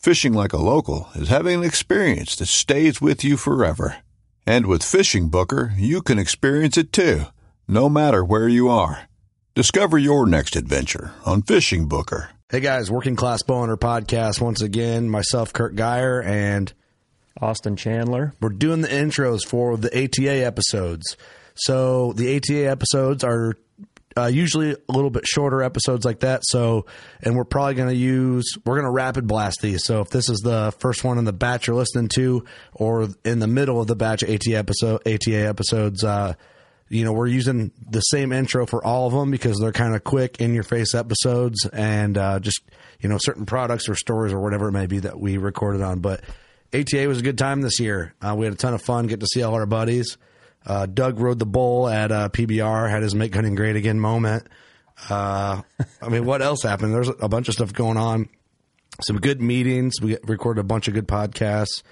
Fishing like a local is having an experience that stays with you forever. And with Fishing Booker, you can experience it too, no matter where you are. Discover your next adventure on Fishing Booker. Hey guys, Working Class Bowhunter podcast once again. Myself, Kurt Geyer, and Austin Chandler. We're doing the intros for the ATA episodes. So the ATA episodes are uh, usually a little bit shorter episodes like that. So, and we're probably going to use, we're going to rapid blast these. So if this is the first one in the batch you're listening to, or in the middle of the batch of ATA episode, ATA episodes, uh, you know, we're using the same intro for all of them because they're kind of quick, in your face episodes and uh, just, you know, certain products or stories or whatever it may be that we recorded on. But ATA was a good time this year. Uh, we had a ton of fun, get to see all our buddies. Uh, Doug rode the bull at uh, PBR, had his make hunting great again moment. Uh, I mean, what else happened? There's a bunch of stuff going on. Some good meetings. We recorded a bunch of good podcasts.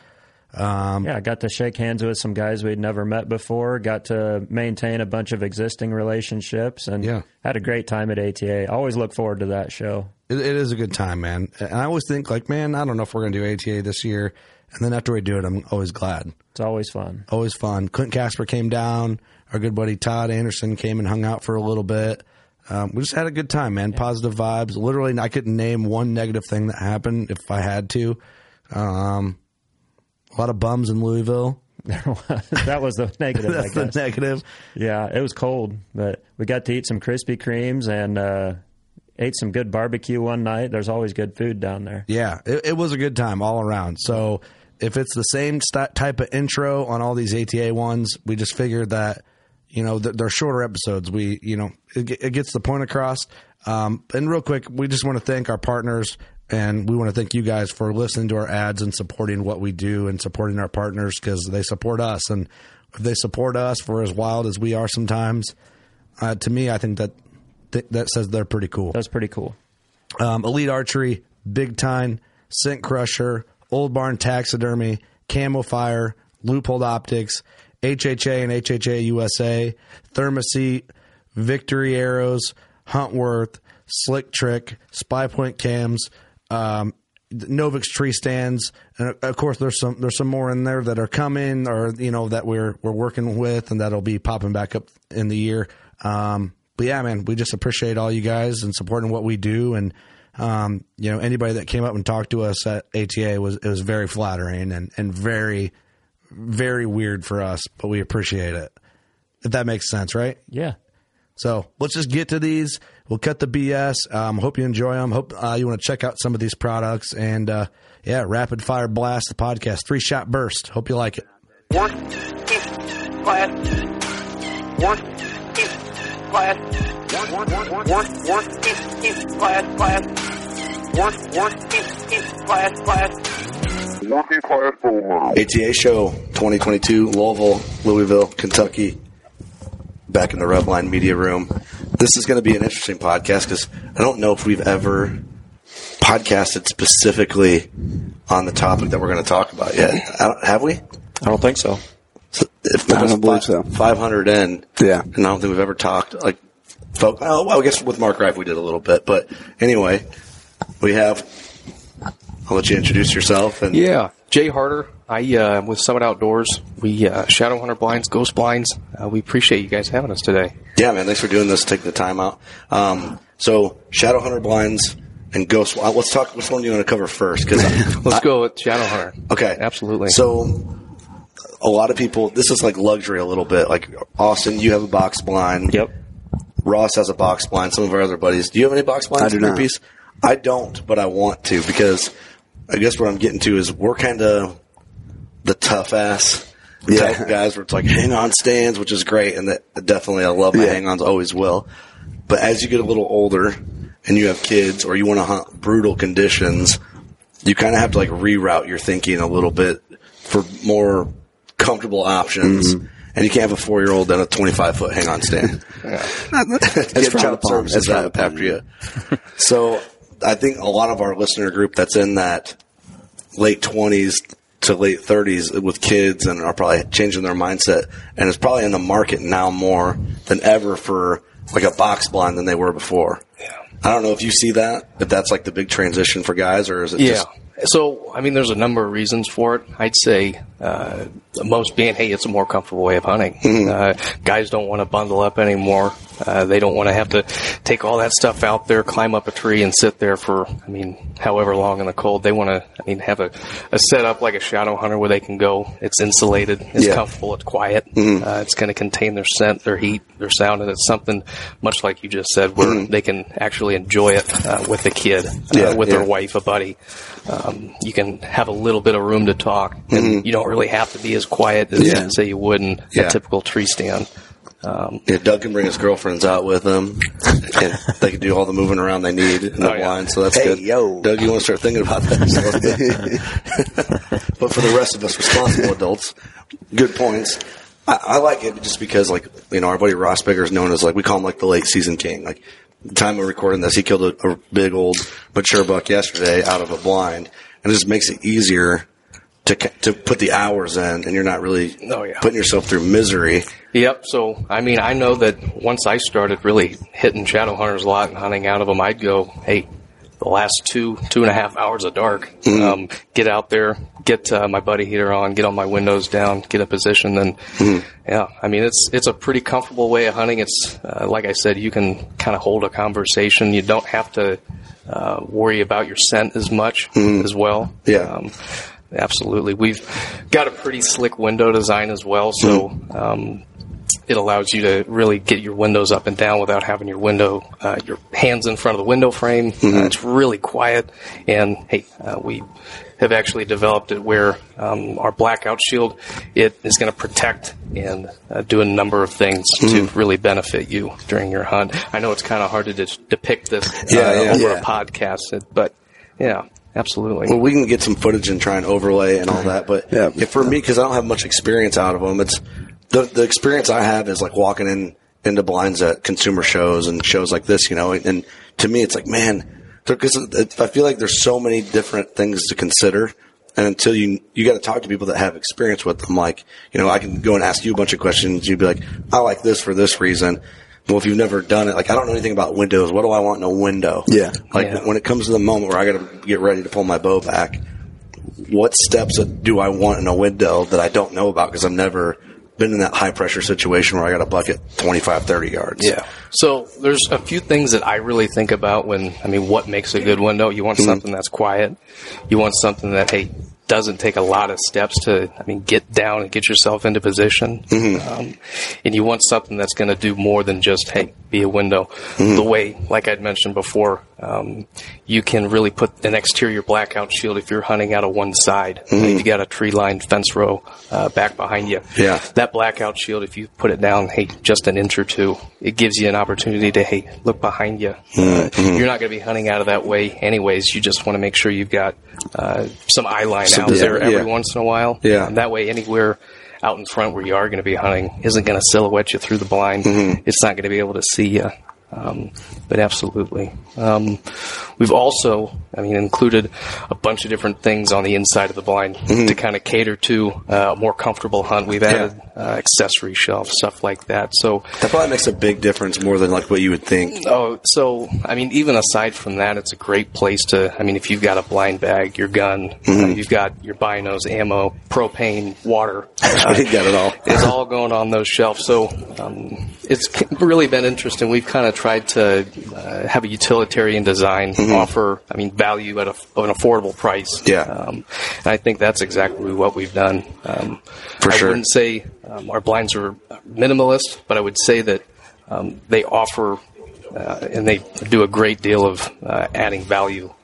Um, yeah, I got to shake hands with some guys we'd never met before. Got to maintain a bunch of existing relationships, and yeah. had a great time at ATA. Always look forward to that show. it, it is a good time, man. And I always think, like, man, I don't know if we're going to do ATA this year. And then after we do it, I'm always glad. It's always fun. Always fun. Clint Casper came down. Our good buddy Todd Anderson came and hung out for a little bit. Um, we just had a good time, man. Yeah. Positive vibes. Literally, I couldn't name one negative thing that happened if I had to. Um, a lot of bums in Louisville. that was the negative. That's the negative. Yeah, it was cold, but we got to eat some Krispy Kremes and uh, ate some good barbecue one night. There's always good food down there. Yeah, it, it was a good time all around. So if it's the same st- type of intro on all these ATA ones, we just figured that you know they're shorter episodes. We you know it, it gets the point across. Um, and real quick, we just want to thank our partners and we want to thank you guys for listening to our ads and supporting what we do and supporting our partners because they support us. And if they support us for as wild as we are sometimes, uh, to me, I think that th- that says they're pretty cool. That's pretty cool. Um, Elite Archery, Big Tine, Scent Crusher, Old Barn Taxidermy, Camo Fire, Leupold Optics, HHA and HHA USA, ThermaSeat, Victory Arrows, Huntworth, Slick Trick, Spy Point Cams, um, Novix tree stands, and of course there's some there's some more in there that are coming, or you know that we're we're working with, and that'll be popping back up in the year. Um, but yeah, man, we just appreciate all you guys and supporting what we do, and um, you know anybody that came up and talked to us at ATA was it was very flattering and and very very weird for us, but we appreciate it. If that makes sense, right? Yeah. So let's just get to these. We'll cut the BS. Um, hope you enjoy them. Hope uh, you want to check out some of these products. And uh, yeah, Rapid Fire Blast, the podcast, three shot burst. Hope you like it. One, two, class. One, two, class. One, one, one, one, one, two, two, class, class. One, one, two, two, class, class. Working class ATA show 2022, Louisville, Louisville, Kentucky back in the Redline media room. This is going to be an interesting podcast because I don't know if we've ever podcasted specifically on the topic that we're going to talk about yet. have we? I don't think so. so If I don't believe so. Five hundred in. Yeah. and I don't think we've ever talked like. Folk, oh, well, I guess with Mark Rife we did a little bit, but anyway, we have. I'll let you introduce yourself and Yeah, Jay Harder. I uh, with Summit Outdoors. We uh, Shadow Hunter blinds, ghost blinds. Uh, we appreciate you guys having us today. Yeah, man. Thanks for doing this. Taking the time out. Um, so, Shadow Hunter blinds and Ghost. uh, Let's talk. Which one do you want to cover first? Because Let's go with Shadow Hunter. okay, absolutely. So, a lot of people. This is like luxury a little bit. Like Austin, you have a box blind. Yep. Ross has a box blind. Some of our other buddies. Do you have any box blinds? I do in your not. Piece? I don't, but I want to because I guess what I'm getting to is we're kind of the tough ass. Yeah. Type guys where it's like hang on stands, which is great, and that definitely I love my Yeah. hang ons, always will. But as you get a little older and you have kids or you want to hunt brutal conditions, you kind of have to like reroute your thinking a little bit for more comfortable options. Mm-hmm. And you can't have a four year old and a 25 foot hang on stand. That's Get frowned child upon. services That's frowned up upon. after you. so I think a lot of our listener group that's in that late 20s to late 30s with kids and are probably changing their mindset and is probably in the market now more than ever for like a box blind than they were before. Yeah. I don't know if you see that, if that's like the big transition for guys or is it Yeah. just So, I mean, there's a number of reasons for it. I'd say uh, most being, hey, it's a more comfortable way of hunting. Uh, guys don't want to bundle up anymore. Uh, they don't want to have to take all that stuff out there, climb up a tree, and sit there for, I mean, however long in the cold. They want to, I mean, have a, a setup like a shadow hunter where they can go. It's insulated, it's Yeah. comfortable, it's quiet. Uh, it's going to contain their scent, their heat, their sound, and it's something much like you just said, where they can actually enjoy it uh, with a kid, uh, Yeah, with yeah. their wife, a buddy. Um, you can have a little bit of room to talk, and you don't really have to be as quiet as say you would in a typical tree stand. Um, yeah, Doug can bring his girlfriends out with him, and they can do all the moving around they need in the Oh, yeah. blind. So that's Hey, good. yo. Doug, you want to start thinking about that? but for the rest of us responsible adults, good points. I, I like it just because, like, you know, our buddy Ross Bigger is known as like we call him like the late season king. Like, the time we're recording this, he killed a, a big old mature buck yesterday out of a blind, and it just makes it easier. To, to put the hours in, and you're not really Oh, yeah. putting yourself through misery. Yep. So, I mean, I know that once I started really hitting shadow hunters a lot and hunting out of them, I'd go, hey, the last two, two and a half hours of dark, um, get out there, get uh, my buddy heater on, get all my windows down, get a position, and yeah, I mean, it's it's a pretty comfortable way of hunting. It's uh, like I said, you can kind of hold a conversation. You don't have to uh, worry about your scent as much as well. Yeah. Um, Absolutely. We've got a pretty slick window design as well, so um, it allows you to really get your windows up and down without having your window, uh, your hands in front of the window frame. Uh, it's really quiet, and hey, uh, we have actually developed it where um, our blackout shield it is going to protect and uh, do a number of things to really benefit you during your hunt. I know it's kind of hard to dis- depict this uh, Yeah, yeah. over Yeah. a podcast, but yeah, absolutely. Well, we can get some footage and try and overlay and all that, but Yeah. if for me, because I don't have much experience out of them, it's the the experience I have is like walking in into blinds at consumer shows and shows like this, you know. And to me, it's like, man, because I feel like there's so many different things to consider, and until you you got to talk to people that have experience with them, like you know, I can go and ask you a bunch of questions. You'd be like, I like this for this reason. Well, if you've never done it, like I don't know anything about windows. What do I want in a window? Yeah. Like Yeah. when it comes to the moment where I got to get ready to pull my bow back, what steps do I want in a window that I don't know about because I've never been in that high pressure situation where I got a bucket 25, 30 yards. Yeah. So there's a few things that I really think about when, I mean, what makes a good window? You want mm-hmm. something that's quiet. You want something that, hey, doesn't take a lot of steps to, I mean, get down and get yourself into position. Um, and you want something that's going to do more than just, hey, be a window. The way, like I'd mentioned before, um, you can really put an exterior blackout shield if you're hunting out of one side. If you got a tree lined fence row uh, back behind you. Yeah. That blackout shield, if you put it down, hey, just an inch or two, it gives you an opportunity to, hey, look behind you. Uh, you're not going to be hunting out of that way anyways. You just want to make sure you've got uh, some eye line there every once in a while. Yeah. And that way, anywhere out in front where you are going to be hunting isn't going to silhouette you through the blind. Mm-hmm. It's not going to be able to see you. Um, but absolutely. Um, we've also, I mean, included a bunch of different things on the inside of the blind to kind of cater to uh, a more comfortable hunt. We've added uh, accessory shelves, stuff like that. So, That probably makes a big difference more than like what you would think. oh, so I mean, even aside from that, it's a great place to. I mean, if you've got a blind bag, your gun, uh, you've got your binos, ammo, propane, water, you got it all. it's all going on those shelves. So um, it's really been interesting. We've kind of tried to uh, have a utilitarian design, offer, I mean, value at a, an affordable price. Yeah. Um, and I think that's exactly what we've done. Um, For I sure. wouldn't say um, our blinds are minimalist, but I would say that um, they offer uh, and they do a great deal of uh, adding value.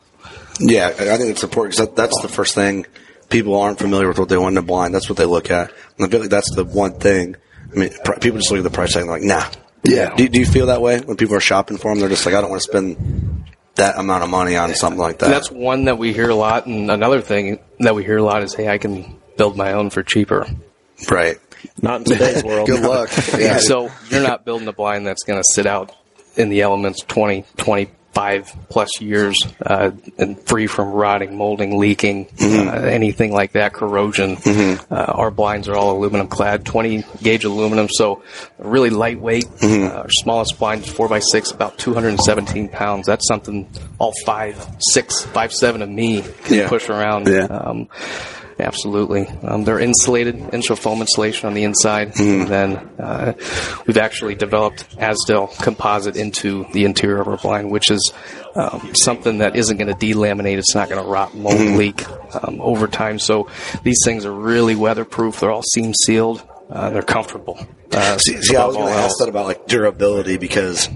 Yeah, I I think it's important because that, that's the first thing. People aren't familiar with what they want in a blind. That's what they look at. And I feel like that's the one thing. I mean, pr- people just look at the price tag and they're like, nah. Yeah. Do, do you feel that way when people are shopping for them? They're just like, I don't want to spend that amount of money on something like that. And that's one that we hear a lot. And another thing that we hear a lot is, hey, I can build my own for cheaper. right. Not in today's world. Good luck. Yeah. So you're not building a blind that's going to sit out in the elements 20, 20, 25 plus years uh, and free from rotting, molding, leaking, uh, anything like that, corrosion. Uh, our blinds are all aluminum clad, 20 gauge aluminum, so really lightweight. Uh, our smallest blind is 4x6, about 217 pounds. That's something all five, six, five, seven of me can Yeah. push around. Yeah. Um, Absolutely. Um, they're insulated, insulfoam insulation on the inside. And then uh, we've actually developed Azdel composite into the interior of our blind, which is um, something that isn't going to delaminate. It's not going to rot, mold, leak um, over time. So these things are really weatherproof. They're all seam sealed. Uh, they're comfortable. Uh, See, see I was going to ask that about like durability because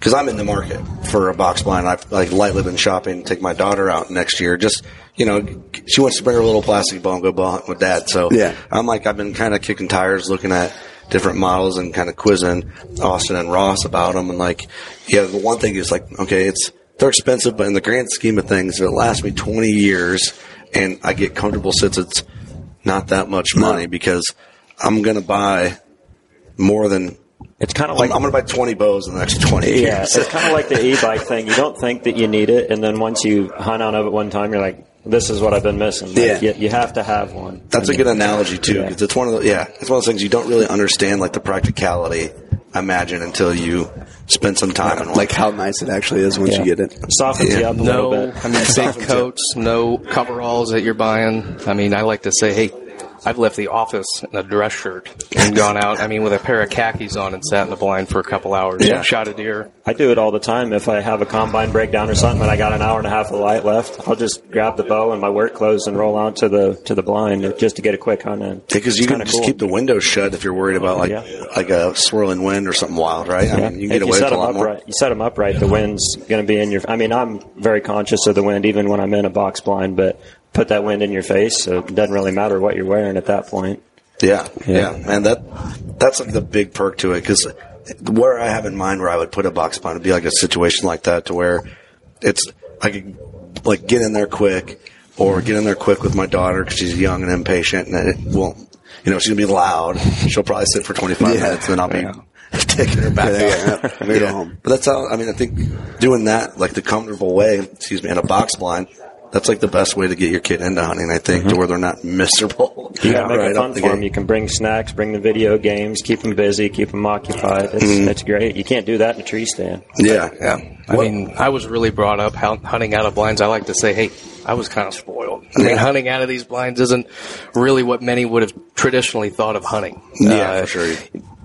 because I'm in the market for a box blind. I've like lightly been shopping. Take my daughter out next year. Just you know, she wants to bring her little plastic ball and go ball hunting with dad. So Yeah. I'm like I've been kind of kicking tires, looking at different models and kind of quizzing Austin and Ross about them. And like, yeah, the one thing is like, okay, it's they're expensive, but in the grand scheme of things, it lasts me 20 years, and I get comfortable since it's not that much money because I'm gonna buy more than It's kind of I'm, like I'm going to buy 20 bows in the next 20 years. yeah, it's kind of like the e-bike thing. You don't think that you need it, and then once you hunt on of it one time, you're like, "This is what I've been missing." Like, Yeah. you, you have to have one. That's a good analogy too, Yeah. because it's one of the yeah, it's one of those things you don't really understand like the practicality. I imagine until you spend some time and Like how nice it actually is once Yeah. you get it. softens you up a little No, bit. I mean safe coats, no coveralls that you're buying. I mean, I like to say, hey, I've left the office in a dress shirt and gone out. I mean, with a pair of khakis on and sat in the blind for a couple hours. Yeah. Shot a deer. I do it all the time. If I have a combine breakdown or something, and I got an hour and a half of light left, I'll just grab the bow and my work clothes and roll out to the to the blind just to get a quick hunt in. because you can just cool. keep the windows shut if you're worried about like Yeah. like a swirling wind or something wild, right? I Yeah. mean, you can if get you away set with a them lot more. you set them upright. The wind's going to be in your. I mean, I'm very conscious of the wind, even when I'm in a box blind. But put that wind in your face, so it doesn't really matter what you're wearing at that point. Yeah, Yeah. yeah, man. That that's like the big perk to it because where I have in mind where I would put a box blind would be like a situation like that to where it's I could like get in there quick or get in there quick with my daughter because she's young and impatient and it won't. You know, she's gonna be loud. She'll probably sit for 25 Yeah. minutes, and then I'll be taking her back. Yeah, yeah, out. yeah. Home. But that's how. I mean, I think doing that like the comfortable way. Excuse me, in a box blind. That's like the best way to get your kid into hunting, I think, to where they're not miserable. You got to make right it fun the for them. You can bring snacks, bring the video games, keep them busy, keep them occupied. It's, Mm-hmm. it's great. You can't do that in a tree stand. Yeah, Yeah. I What- mean, I was really brought up hunting out of blinds. I like to say, hey, I was kind of spoiled. I mean, hunting out of these blinds isn't really what many would have traditionally thought of hunting. Yeah, Uh, for sure.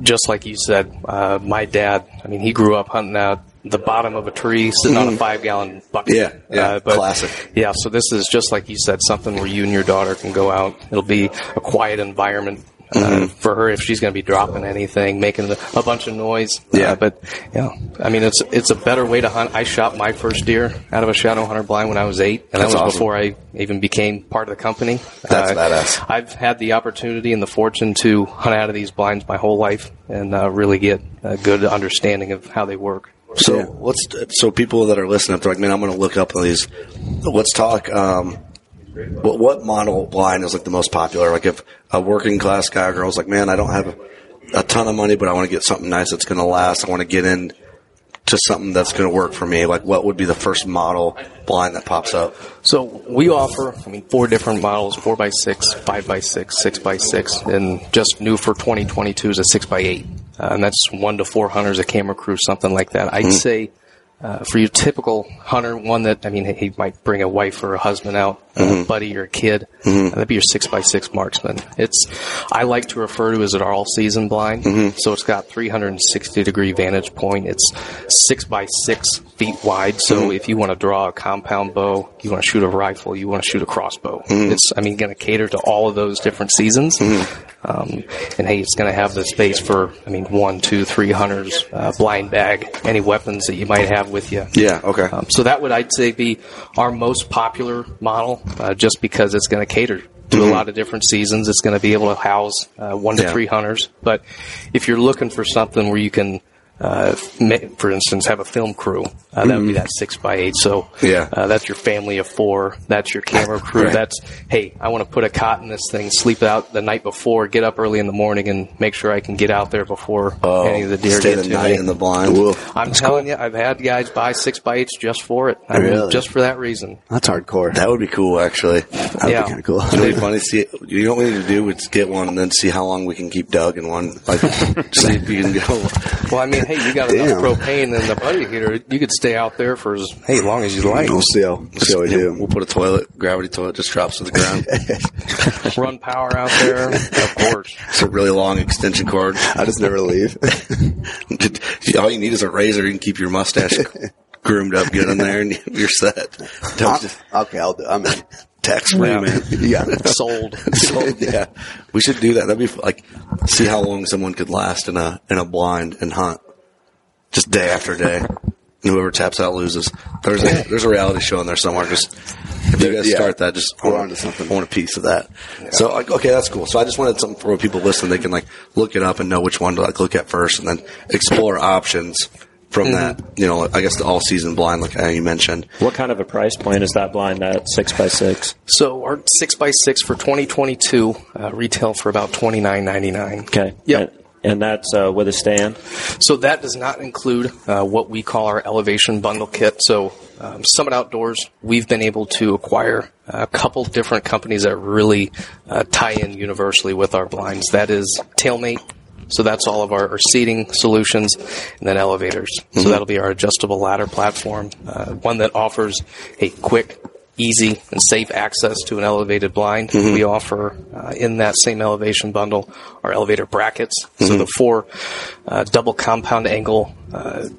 Just like you said, uh, my dad, I mean, he grew up hunting out the bottom of a tree, sitting on a five gallon bucket. Mm-hmm. Yeah, yeah, classic. Yeah, so this is just like you said, something where you and your daughter can go out. It'll be a quiet environment. Uh, Mm-hmm. for her, if she's going to be dropping anything, making a bunch of noise, Yeah. Uh, but yeah, I mean, it's it's a better way to hunt. I shot my first deer out of a shadow hunter blind when I was eight, and That's that was awesome. before I even became part of the company. That's badass. I've had the opportunity and the fortune to hunt out of these blinds my whole life and uh, really get a good understanding of how they work. So Yeah. let's so people that are listening, if they're like, man, I'm going to look up these. Let's talk. Um, what, what model blind is like the most popular? Like if a working class guy or girl is like, man, I don't have a ton of money, but I want to get something nice that's going to last. I want to get in to something that's going to work for me? Like, what would be the first model blind that pops up? So we offer, I mean, four different models: four by six, five by six, six by six, and just new for 2022 is a six by eight, Uh, and that's one to four hunters, a camera crew, something like that. I'd hmm. say. Uh, for your typical hunter, one that I mean, he might bring a wife or a husband out, a buddy or a kid. Uh, that'd be your six by six marksman. It's I like to refer to as an all season blind. So it's got 360 degree vantage point. It's six by six feet wide. So if you want to draw a compound bow, you want to shoot a rifle, you want to shoot a crossbow. It's I mean going to cater to all of those different seasons. Um, and hey, it's going to have the space for I mean one, two, three hunters, uh, blind bag, any weapons that you might have with you. Yeah. Okay. Um, so that would, I'd say, be our most popular model, uh, just because it's going to cater to a lot of different seasons. It's going to be able to house uh, one to Yeah. three hunters. But if you're looking for something where you can, uh, for instance, have a film crew, uh, that would be that six by eight. So Yeah. uh, that's your family of four. That's your camera crew. Right. That's hey, I want to put a cot in this thing, sleep out the night before, get up early in the morning, and make sure I can get out there before any of the deer Oh, stay get the to night me. in the blind. I'm telling you, I've had guys buy six by eights just for it. I mean, Really? just for that reason. That's hardcore. That would be cool, actually. That'd yeah. be kind of cool. It's really funny. to See, you know what we need to do? is get one and then see how long we can keep Doug in one. Like, see if you can go. Well, I mean, hey, you got Damn. enough propane in the buddy heater. You could stay out there for as hey long as you like. We'll see how, we'll see how we do. We'll put a toilet, gravity toilet, just drops to the ground. Run power out there, of course. it's a really long extension cord. I just never leave. All you need is a razor. You can keep your mustache groomed up, get in there, and you're set. Don't just okay, I'll do. I'm in. tax free, Yeah. man. Yeah. Sold. So, yeah, we should do that. That'd be like see how long someone could last in a in a blind and hunt, just day after day. And whoever taps out loses. There's a there's a reality show in there somewhere. Just if you guys Yeah. start that, just I We're want, onto something. I want a piece of that. So okay, that's cool. So I just wanted something for when people listen, they can like look it up and know which one to like look at first, and then explore options from that. You know, I guess the all season blind, like uh, you mentioned. What kind of a price point is that blind at six by six? So our six by six for 2022 uh, retail for about 29.99. Okay. Yep. And, and that's uh, with a stand. So that does not include uh, what we call our elevation bundle kit. So um, Summit Outdoors, we've been able to acquire a couple different companies that really uh, tie in universally with our blinds. That is Tailmate. So that's all of our, our seating solutions, and then elevators. So that'll be our adjustable ladder platform, uh, one that offers a quick, easy, and safe access to an elevated blind. We offer uh, in that same elevation bundle our elevator brackets. So the four uh, double compound angle uh,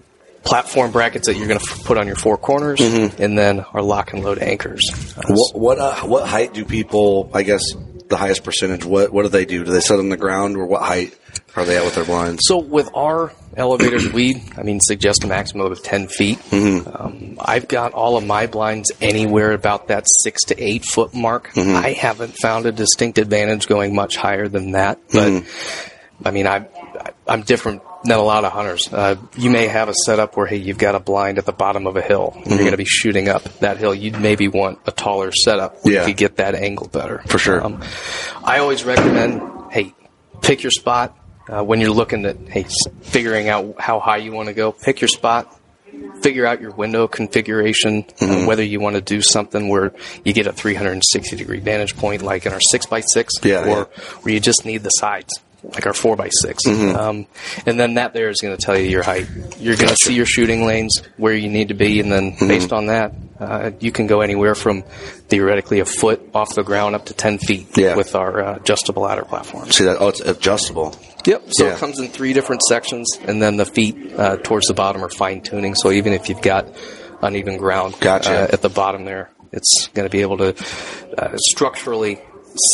platform brackets that you're going to f- put on your four corners, and then our lock and load anchors. Uh, What what uh, what height do people? I guess the highest percentage. What what do they do? Do they sit on the ground, or what height are they at with their blinds? So with our elevators, we, I mean, suggest a maximum of 10 feet. Um, I've got all of my blinds anywhere about that six to eight foot mark. I haven't found a distinct advantage going much higher than that, but I mean, I, I'm different than a lot of hunters. Uh, you may have a setup where, hey, you've got a blind at the bottom of a hill. and You're going to be shooting up that hill. You'd maybe want a taller setup where Yeah. you could get that angle better. For sure. Um, I always recommend, hey, pick your spot uh, when you're looking at, hey, figuring out how high you want to go. Pick your spot. Figure out your window configuration, Mm-hmm. uh, whether you want to do something where you get a 360 degree vantage point, like in our six by six, Yeah, or yeah. where you just need the sides, like our four by 6 Mm-hmm. Um, and then that there is going to tell you your height. You're going to see your shooting lanes where you need to be, and then Mm-hmm. based on that, uh, you can go anywhere from theoretically a foot off the ground up to 10 feet Yeah. with our uh, adjustable ladder platform. See that? Oh, it's adjustable. Yep. So Yeah. it comes in three different sections, and then the feet uh, towards the bottom are fine tuning. So even if you've got uneven ground Gotcha. uh, at the bottom there, it's going to be able to uh, structurally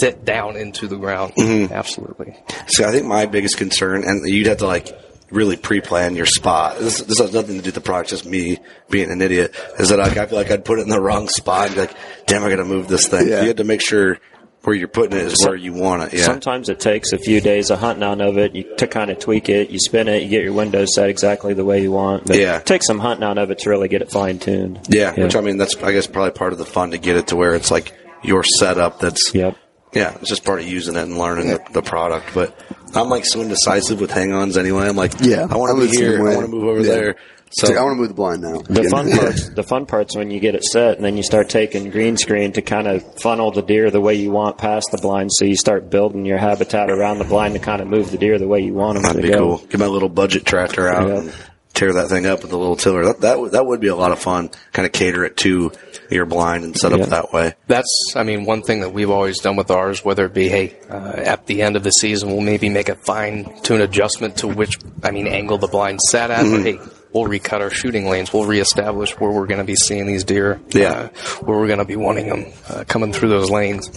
sit down into the ground. Mm-hmm. Absolutely. See, I think my biggest concern, and you'd have to like really pre-plan your spot. This, this has nothing to do with the product, just me being an idiot. Is that like, I feel like I'd put it in the wrong spot and be like, damn, I got to move this thing. Yeah. You had to make sure where you're putting it is where you want it. Yeah. Sometimes it takes a few days of hunting out of it you, to kind of tweak it. You spin it, you get your window set exactly the way you want. But Yeah. it takes some hunting out of it to really get it fine tuned. yeah, Which I mean, that's I guess probably part of the fun to get it to where it's like your setup. That's Yep. Yeah, it's just part of using it and learning the, the product. But I'm like so indecisive with hang-ons anyway. I'm like, Yeah, I want to the be here. I want to move over Yeah. there. So like, I want to move the blind now. The fun know? parts, the fun parts when you get it set, and then you start taking green screen to kind of funnel the deer the way you want past the blind. So you start building your habitat around the blind to kind of move the deer the way you want them That'd to be go. cool. Get my little budget tractor out Yeah. And tear that thing up with a little tiller. That that would, that would be a lot of fun. Kind of cater it to your blind and set up Yeah. that way. That's, I mean, one thing that we've always done with ours, whether it be, hey, uh, at the end of the season, we'll maybe make a fine tune adjustment to which, I mean, angle the blind sat at, or hey, we'll recut our shooting lanes. We'll reestablish where we're going to be seeing these deer. Yeah. Uh, where we're going to be wanting them uh, coming through those lanes.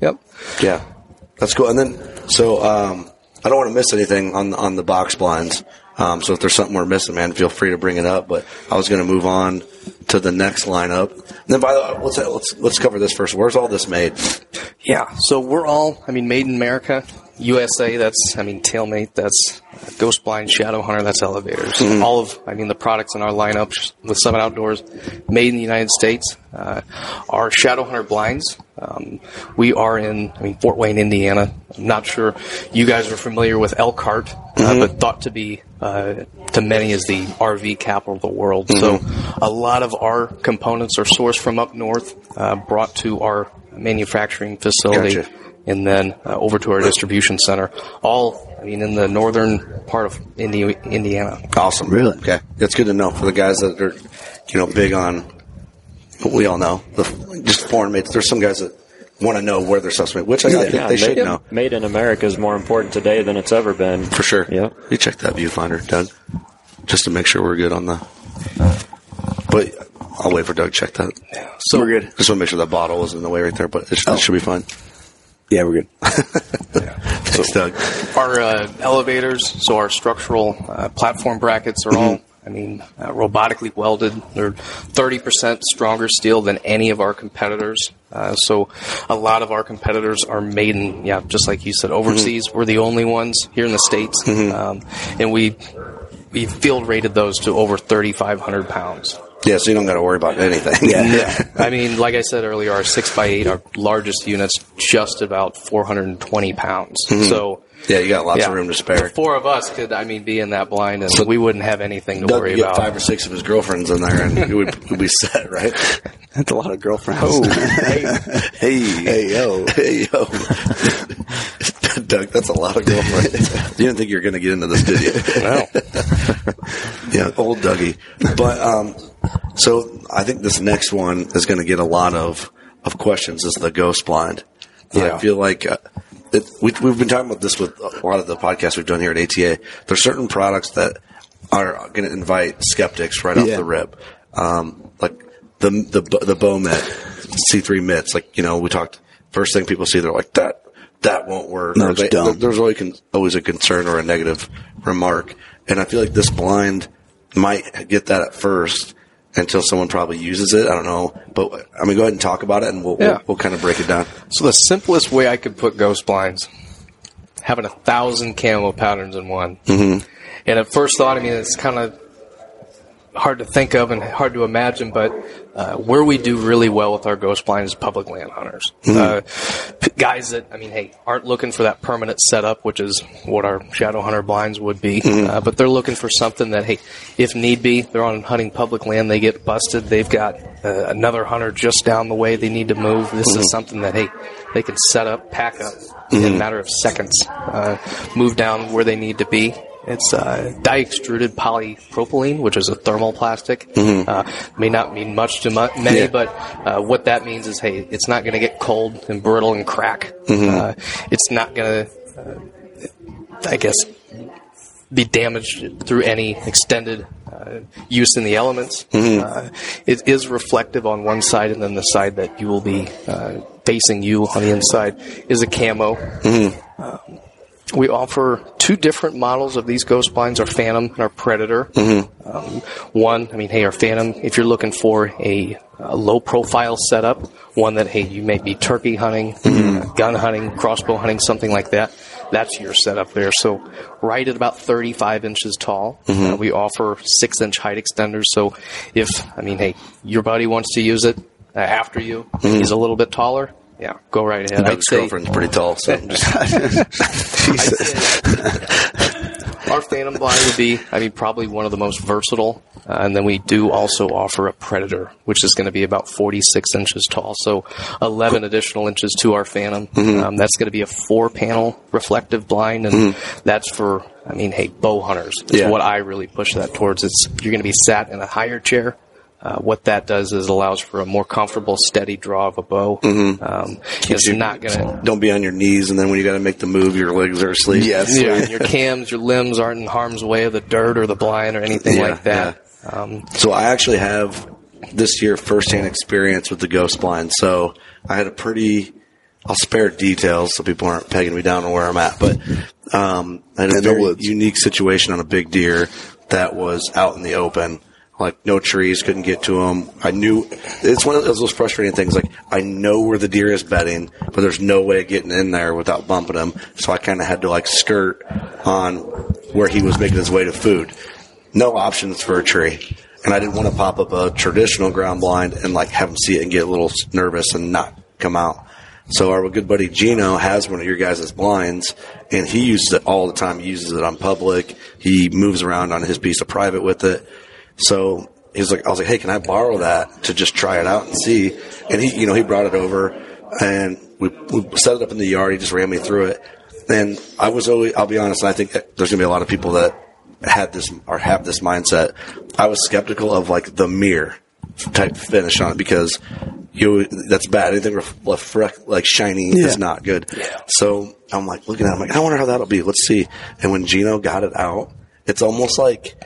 Yep. Yeah, that's cool. And then so um, I don't want to miss anything on on the box blinds. Um, so if there's something we're missing, man, feel free to bring it up. But I was going to move on to the next lineup. And then by the way, let's let's let's cover this first. Where's all this made? Yeah, so we're all, I mean, made in America, USA, that's, I mean, Tailmate, that's uh, Ghost Blind, Shadow Hunter, that's Elevators. All of, I mean, the products in our lineup with Summit Outdoors, made in the United States. Uh, our Shadow Hunter blinds, um, we are in, I mean, Fort Wayne, Indiana. I'm not sure you guys are familiar with Elkhart, uh, but thought to be, uh, to many is the RV capital of the world. So a lot of our components are sourced from up north, uh, brought to our manufacturing facility Gotcha. And then uh, over to our distribution center. All, I mean, in the northern part of Indi- Indiana. Awesome, Really? Okay, that's good to know for the guys that are you know big on. What we all know, the, just foreign made. There's some guys that want to know where their stuff's made, which I think Yeah, they should made, know made in America is more important today than it's ever been. for sure. Yeah. You check that viewfinder, Doug, just to make sure we're good on the. But I'll wait for Doug to check that. So We're good. Just want to make sure that bottle was in the way right there, but it, sh- Oh. it should be fine. Yeah, we're good. Thanks, Doug. our uh, elevators, so our structural uh, platform brackets are all, I mean, uh, robotically welded. They're 30% stronger steel than any of our competitors. Uh, so a lot of our competitors are made in, yeah, just like you said, overseas. We're the only ones here in the States. Um, and we, we field rated those to over 3,500 pounds. Yeah, so you don't got to worry about anything. Yeah. I mean, like I said earlier, our 6x8, our largest unit's just about 420 pounds. Mm-hmm. So, Yeah, you got lots yeah, of room to the spare. four of us could, I mean, be in that blind and we wouldn't have anything to Doug worry could about. five or six of his girlfriends in there, and it would, it would be set, right? That's a lot of girlfriends. Oh, hey, hey, Hey, yo. hey, yo, Doug, that's a lot of girlfriends. you didn't think you were going to get into this, did you? No. Yeah, old Dougie. But um, so I think this next one is going to get a lot of of questions. Is the ghost blind? Yeah. I feel like. Uh, it, we, we've been talking about this with a lot of the podcasts we've done here at ATA. There's certain products that are going to invite skeptics right off Yeah. the rip, um, like the the the Bowmet C3 mitts. Like you know, we talked first thing people see, they're like that that won't work. No, they-. There's always always a concern or a negative remark, and I feel like this blind might get that at first until someone probably uses it. I don't know, but I mean, gonna go ahead and talk about it, and we'll Yeah. we'll, we'll kind of break it down. So the simplest way I could put ghost blinds, having a thousand camo patterns in one. Mm-hmm. And at first thought, I mean, it's kind of hard to think of and hard to imagine, but uh, where we do really well with our ghost blinds is public land hunters. Uh, p- guys that, I mean, hey, aren't looking for that permanent setup, which is what our shadow hunter blinds would be, uh, but they're looking for something that, hey, if need be, they're on hunting public land, they get busted, they've got uh, another hunter just down the way they need to move. This is something that, hey, they can set up, pack up in a matter of seconds, uh, move down where they need to be. It's uh, die-extruded polypropylene, which is a thermal plastic. Uh, may not mean much to mu- many, Yeah. but uh, what that means is, hey, it's not going to get cold and brittle and crack. Uh, it's not going to, uh, I guess, be damaged through any extended uh, use in the elements. Uh, it is reflective on one side, and then the side that you will be uh, facing you on the inside is a camo. Um, we offer two different models of these ghost blinds: our Phantom and our Predator. Um, one, I mean, hey, our Phantom, if you're looking for a, a low-profile setup, one that hey, you may be turkey hunting, uh, gun hunting, crossbow hunting, something like that. That's your setup there. So, right at about 35 inches tall, uh, we offer six-inch height extenders. So, if I mean, hey, your buddy wants to use it uh, after you, he's a little bit taller. Yeah, go right ahead. I'd Doug's say- girlfriend's pretty tall, so I'm just, I'd our Phantom blind would be, I mean, probably one of the most versatile. Uh, and then we do also offer a Predator, which is going to be about 46 inches tall. So 11 additional inches to our Phantom. Um, that's going to be a four panel reflective blind. And that's for, I mean, hey, bow hunters. Is Yeah. what I really push that towards. It's, you're going to be sat in a higher chair. Uh, what that does is allows for a more comfortable, steady draw of a bow. Um, it's you- not going to Don't be on your knees, and then when you got to make the move, your legs are asleep. Yes. yeah, and your cams, your limbs aren't in harm's way of the dirt or the blind or anything Yeah, like that. Um, So I actually have this year firsthand experience with the ghost blind. So I had a pretty, I'll spare details so people aren't pegging me down on where I'm at, but um, I had a very unique situation on a big deer that was out in the open. Like no trees, couldn't get to them. I knew it's one of those frustrating things. Like I know where the deer is bedding, but there's no way of getting in there without bumping him. So I kind of had to like skirt on where he was making his way to food no options for a tree. And I didn't want to pop up a traditional ground blind and like have him see it and get a little nervous and not come out. So our good buddy Gino has one of your guys' blinds and he uses it all the time. He uses it on public. He moves around on his piece of private with it. So he's like, I was like, Hey, can I borrow that to just try it out and see? And he, you know, he brought it over and we, we set it up in the yard. He just ran me through it. And I was always, I'll be honest, I think there's going to be a lot of people that had this or have this mindset. I was skeptical of like the mirror type finish on it because you that's bad. Anything ref, ref, like shiny is not good. Yeah. So I'm like looking at it, I'm like, I wonder how that'll be. Let's see. And when Gino got it out, it's almost like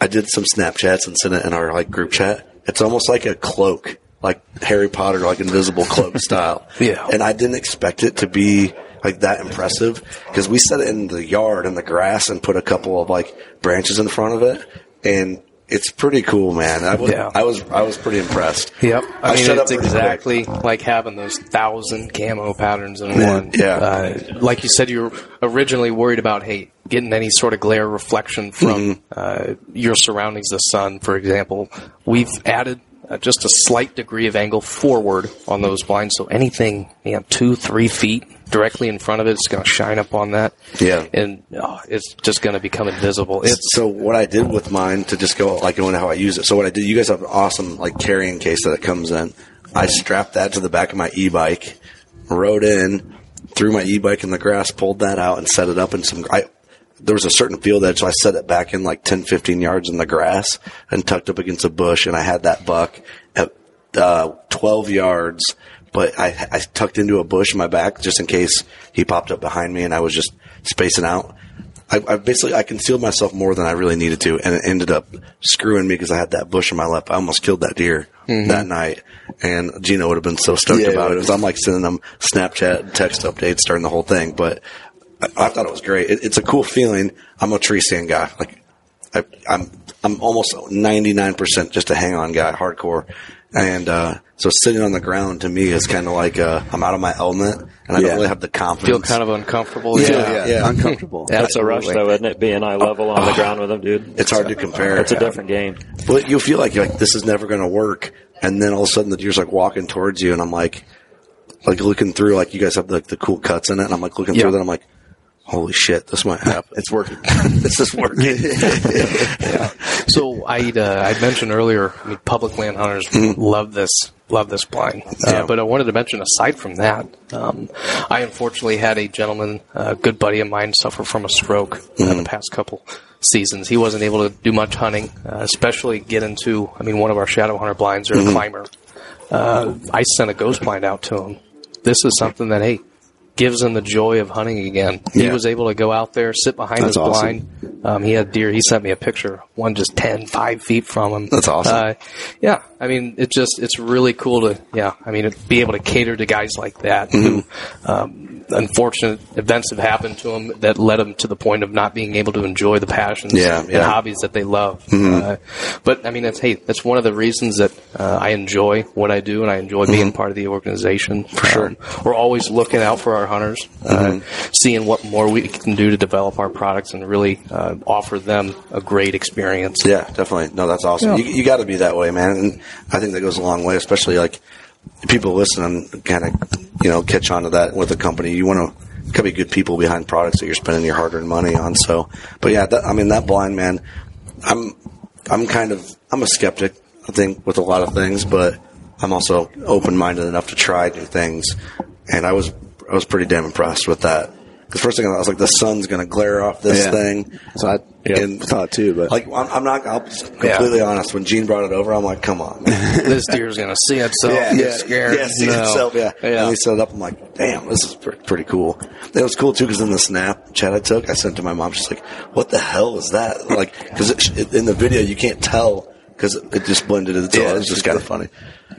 I did some Snapchats and sent it in our like group chat. It's almost like a cloak, like Harry Potter, like invisible cloak style. Yeah. And I didn't expect it to be like that impressive because we set it in the yard in the grass and put a couple of like branches in front of it, and it's pretty cool, man. I was, Yeah. I was, I was pretty impressed. Yep. I, mean, it's pretty quick. exactly like having those thousand camo patterns in one. yeah. Uh, like you said, you were originally worried about, hey, getting any sort of glare reflection from Mm-hmm. uh, your surroundings, the sun, for example. We've added uh, just a slight degree of angle forward on those blinds, so anything, you know, two, three feet directly in front of it, it's going to shine up on that. Yeah. And oh, it's just going to become invisible. It's so what I did with mine to just go like go into how I use it. So what I did, you guys have an awesome like carrying case that it comes in. I strapped that to the back of my e-bike, rode in, threw my e-bike in the grass, pulled that out, and set it up in some. I, there was a certain field edge, so I set it back in like 10, 15 yards in the grass and tucked up against a bush, and I had that buck at uh, 12 yards. But I, I tucked into a bush in my back just in case he popped up behind me, and I was just spacing out. I, I basically I concealed myself more than I really needed to, and it ended up screwing me because I had that bush in my lap. I almost killed that deer that night, and Gino would have been so stoked Yeah, about it because I'm like sending them Snapchat text updates during the whole thing. But I, I thought it was great. It, it's a cool feeling. I'm a tree stand guy. Like I, I'm I'm almost 99 percent just a hang on guy, hardcore. And uh, so sitting on the ground to me is kind of like uh, I'm out of my element, and I Yeah. don't really have the confidence. feel kind of uncomfortable. Yeah. yeah, yeah. uncomfortable. That's a rush, though, isn't it? Being eye level on the ground with them, dude. It's hard to compare. It's a different game. Well, you feel like you're like this is never going to work, and then all of a sudden the deer's like walking towards you, and I'm like, like looking through, like you guys have like the cool cuts in it, and I'm like looking Yeah. through that, I'm like, holy shit, this might happen. It's working. this is working. yeah. So I uh, I mentioned earlier, I mean, public land hunters love this love this blind. Uh. Yeah. But I wanted to mention, aside from that, um, I unfortunately had a gentleman, a good buddy of mine, suffer from a stroke uh, Mm-hmm. the past couple seasons. He wasn't able to do much hunting, uh, especially get into. I mean, one of our shadow hunter blinds or a climber. Uh, I sent a ghost blind out to him. This is something that hey gives him the joy of hunting again. He Yeah. was able to go out there, sit behind That's his awesome. blind. Um, he had deer. He sent me a picture, one just 10, 5 feet from him. That's awesome. Uh, yeah, I mean, it just it's really cool to yeah. I mean, be able to cater to guys like that who Mm-hmm. um, unfortunate events have happened to them that led them to the point of not being able to enjoy the passions Yeah, and yeah. Mm-hmm. hobbies that they love. Uh, but I mean, it's hey, that's one of the reasons that uh, I enjoy what I do and I enjoy being part of the organization. For Mm-hmm. sure. Mm-hmm. we're always looking out for our hunters, uh, seeing what more we can do to develop our products and really uh, offer them a great experience. Yeah, definitely. No, that's awesome. Yeah. You, you got to be that way, man. And I think that goes a long way, especially like people listening kind of, you know, catch on to that with a company. You want to gotta be good people behind products that you're spending your hard earned money on. So, but yeah, that, I mean that blind man, I'm I'm kind of I'm a skeptic. I think with a lot of things, but I'm also open minded enough to try new things. And I was I was pretty damn impressed with that. Because first thing I was like, the sun's going to glare off this Yeah. thing. So I And- thought too, but Like I'm, I'm not. I'll be completely honest. When Gene brought it over, I'm like, "Come on, man. this deer's going to see itself. yeah, get scared. yeah, see No. itself, yeah. And he set it up. I'm like, damn, this is pre- pretty cool. It was cool too because in the Snapchat I took, I sent to my mom. She's like, "What the hell is that?" Like, because it, in the video you can't tell because it, it just blended into Yeah, it. was just kind of funny.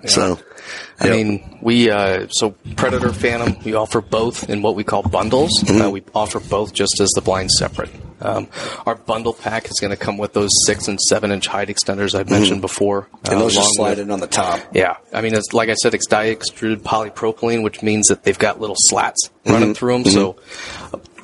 So, I yep. mean, we uh, so Predator Phantom. We offer both in what we call bundles. Mm-hmm. Uh, we offer both just as the blind separate. Um, our bundle pack is going to come with those six and seven inch height extenders I've mentioned before. Mm-hmm. and uh, those just slide in on the top. Yeah, I mean, it's like I said, it's die extruded polypropylene, which means that they've got little slats running through them. So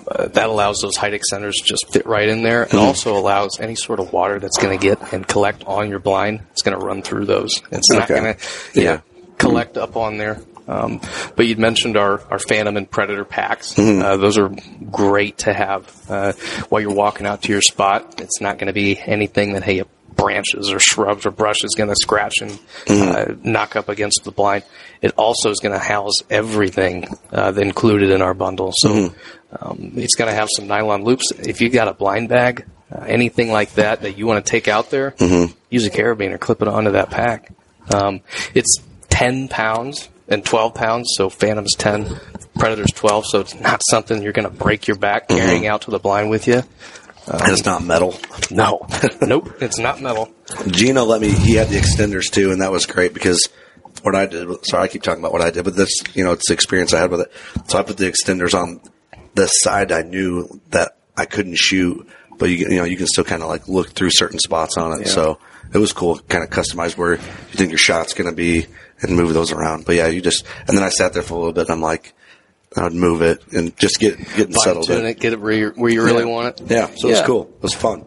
uh, that allows those height extenders to just fit right in there, and also allows any sort of water that's going to get and collect on your blind. It's going to run through those. It's not Okay. going to, yeah, collect up on there. Um, but you'd mentioned our, our Phantom and Predator packs. Uh, those are great to have uh, while you're walking out to your spot. It's not going to be anything that hey branches or shrubs or brush is going to scratch and uh, knock up against the blind. It also is going to house everything uh, included in our bundle. So um, it's going to have some nylon loops. If you've got a blind bag, uh, anything like that that you want to take out there, use a carabiner, clip it onto that pack. Um, it's 10 pounds and 12 pounds, so Phantom's 10, Predator's 12, so it's not something you're going to break your back carrying mm-hmm. out to the blind with you. and it's not metal. No, nope, it's not metal. Gino let me. He had the extenders too, and that was great because what I did. Sorry, I keep talking about what I did, but this, you know, it's the experience I had with it. So I put the extenders on the side I knew that I couldn't shoot, but you, you know, you can still kind of like look through certain spots on it. So it was cool, kind of customize where you think your shot's going to be and move those around. But yeah, you just and then I sat there for a little bit. and I'm like, I would move it and just get getting Fine settled tune in. it, get it where you, where you really Yeah. want it. Yeah, so it was cool. It was fun.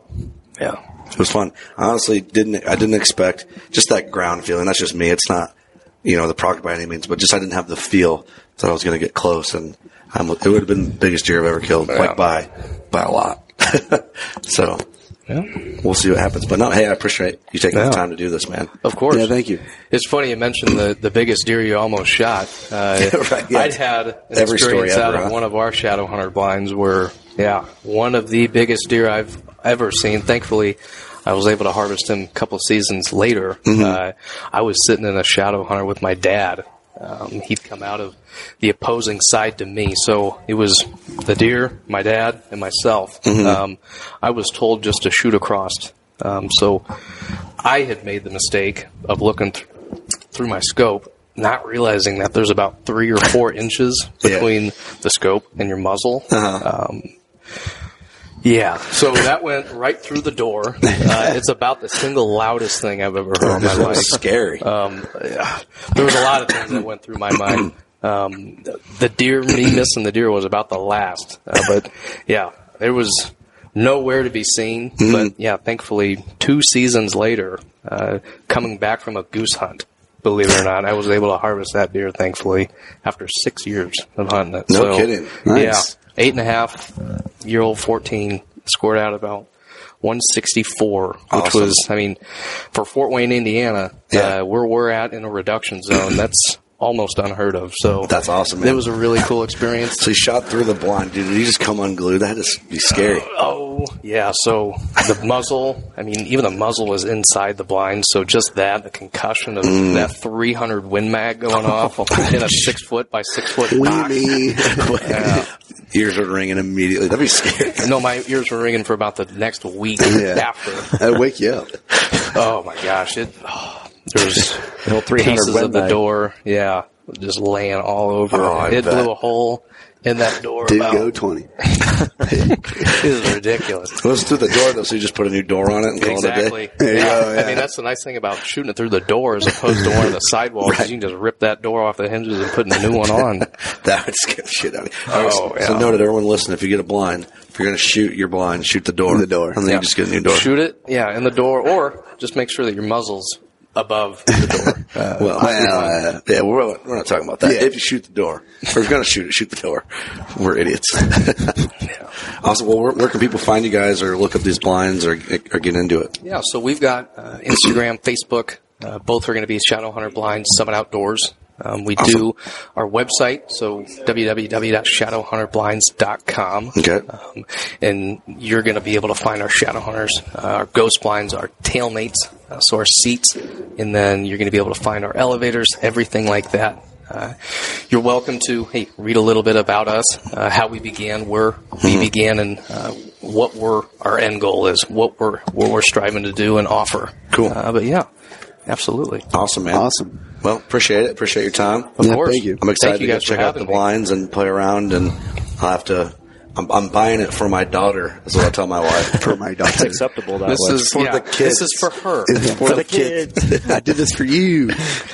Yeah. It was fun. I honestly didn't. I didn't expect just that ground feeling. That's just me. It's not, you know, the product by any means, but just I didn't have the feel that I was going to get close, and I'm, it would have been the biggest deer I've ever killed, Yeah. like by by a lot. so Yeah. we'll see what happens. But no, hey, I appreciate you taking Yeah. the time to do this, man. Of course. yeah, thank you. It's funny you mentioned the, the biggest deer you almost shot. Uh, Right, yeah. I'd had an Every story experience out ever, of huh? one of our shadow hunter blinds where, yeah, one of the biggest deer I've ever seen. Thankfully, I was able to harvest him a couple seasons later. Mm-hmm. Uh, I was sitting in a shadow hunter with my dad. Um, he'd come out of the opposing side to me, so it was the deer, my dad, and myself. Mm-hmm. Um, I was told just to shoot across. Um, so I had made the mistake of looking th- through my scope, not realizing that there's about three or four inches Yeah. between the scope and your muzzle. Uh-huh. Yeah, so that went right through the door. Uh, it's about the single loudest thing I've ever heard in my life. scary. Um, yeah, there was a lot of things that went through my mind. Um, the, deer, me missing the deer was about the last. Uh, but yeah, there was nowhere to be seen. But yeah, thankfully, two seasons later, uh, coming back from a goose hunt, believe it or not, I was able to harvest that deer, thankfully, after six years of hunting it. No So, kidding. Nice. Yeah, eight and a half year old 14 scored out about 164, which Awesome. was, I mean, for Fort Wayne, Indiana, Yeah. uh, where we're at in a reduction zone, that's almost unheard of. So That's awesome, It was a really cool experience. so he shot through the blind, dude. Did he just come unglued? That is be scary. Oh, yeah. So the muzzle, I mean, even the muzzle was inside the blind. So just that, the concussion of Mm. that 300 Win Mag going off in a six foot by six foot box. Weenie. Ears are ringing immediately. That'd be scary. No, my ears were ringing for about the next week Yeah. after. That'd wake you up. Oh my gosh! It oh, there's whole 300 pieces of the bag. door, yeah, just laying all over. Oh, I it blew a hole in that door. Did about, go 20. it was ridiculous. It was through the door though, so you just put a new door on it and call Exactly. it a day. Yeah. go, yeah. I mean, that's the nice thing about shooting it through the door as opposed to one of the sidewalls. is You can just rip that door off the hinges and put a new one on. That would scare the shit out of me. Oh, so yeah. noted, everyone listen, if you get a blind, if you're going to shoot your blind, shoot the door. The door. And then Yeah. you just get a new door. Shoot it, yeah, in the door, or just make sure that your muzzle's above the door. Well, uh, yeah, we're, we're not talking about that. If you shoot the door, if you're going to shoot it, shoot the door. We're idiots. Awesome. Well, where, where can people find you guys or look up these blinds or, or get into it? Yeah, so we've got uh, Instagram, Facebook. Uh, both are going to be Shadow Hunter Blinds Summit Outdoors. Um, we do our website, so www.shadowhunterblinds.com. Okay. Um, and you're going to be able to find our Shadow Hunters, uh, our Ghost Blinds, our tailmates, uh, so our seats, and then you're going to be able to find our elevators, everything like that. Uh, you're welcome to hey read a little bit about us, uh, how we began, where we began, and uh, what we're our end goal is, what we're what we're striving to do and offer. Cool. Uh, but yeah, absolutely. Awesome, man. Awesome. Well, appreciate it. Appreciate your time. Of Yeah, course. thank you. I'm excited Thank you to go guys check out the having me. blinds and play around, and I'll have to. I'm, I'm buying it for my daughter. Is what I tell my wife. For my It's daughter. acceptable that This way. is for yeah, the kids. This is for her. It's for the kids. I did this for you.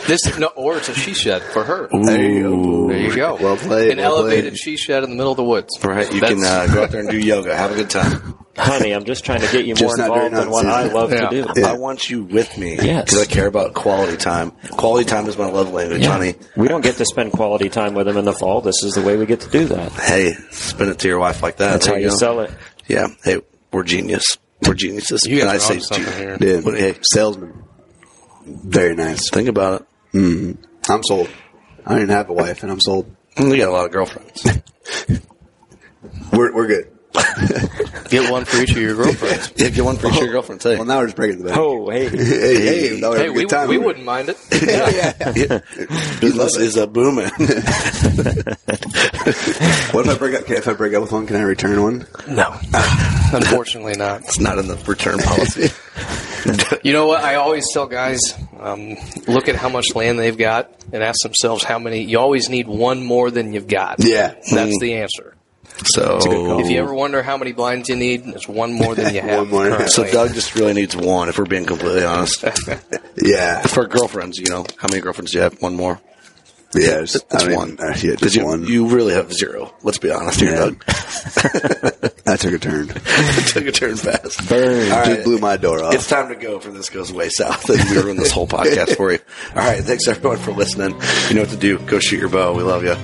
This no, or it's a she shed for her. There you go. There you go. Well played. An well elevated played. she shed in the middle of the woods. Right, you That's- can uh, go out there and do yoga. Have a good time. Honey, I'm just trying to get you more involved in what I love Yeah. to do. Yeah. I want you with me Yes. because I care about quality time. Quality time is my love language, honey. We don't get to spend quality time with them in the fall. This is the way we get to do that. Hey, spin it to your wife like that. That's There how you go. sell it. Yeah. Hey, we're genius. We're geniuses. You And I guys are say onto something here. Yeah. But, hey, Salesman. Very nice. think about it. Mm-hmm. I'm sold. I don't even have a wife, and I'm sold. You got a lot of girlfriends. We're we're good. Get one for each of your girlfriends. yeah, get one for each of your girlfriends. Hey. Well, now we're just breaking the bank. Oh, hey. hey, hey, now we're hey, we, time. we wouldn't mind it. Business is a booming. What if I break up? If I break up with one, can I return one? No, unfortunately not. it's not in the return policy. You know what? I always tell guys, um, look at how much land they've got and ask themselves how many. You always need one more than you've got. Yeah. that's the answer. So, If you ever wonder how many blinds you need, it's one more than you have. One so Doug just really needs one. If we're being completely honest, Yeah, for girlfriends, you know, how many girlfriends do you have? One more. yeah, just, That's I mean, one. Uh, yeah, just you, one. you really have zero. Let's be honest here, Yeah. Doug. I took a turn. Took a turn fast. Burn. All Just right. blew my door off. It's time to go for this goes way south. And we ruined this whole podcast for you. All right. Thanks everyone for listening. You know what to do. Go shoot your bow. We love you.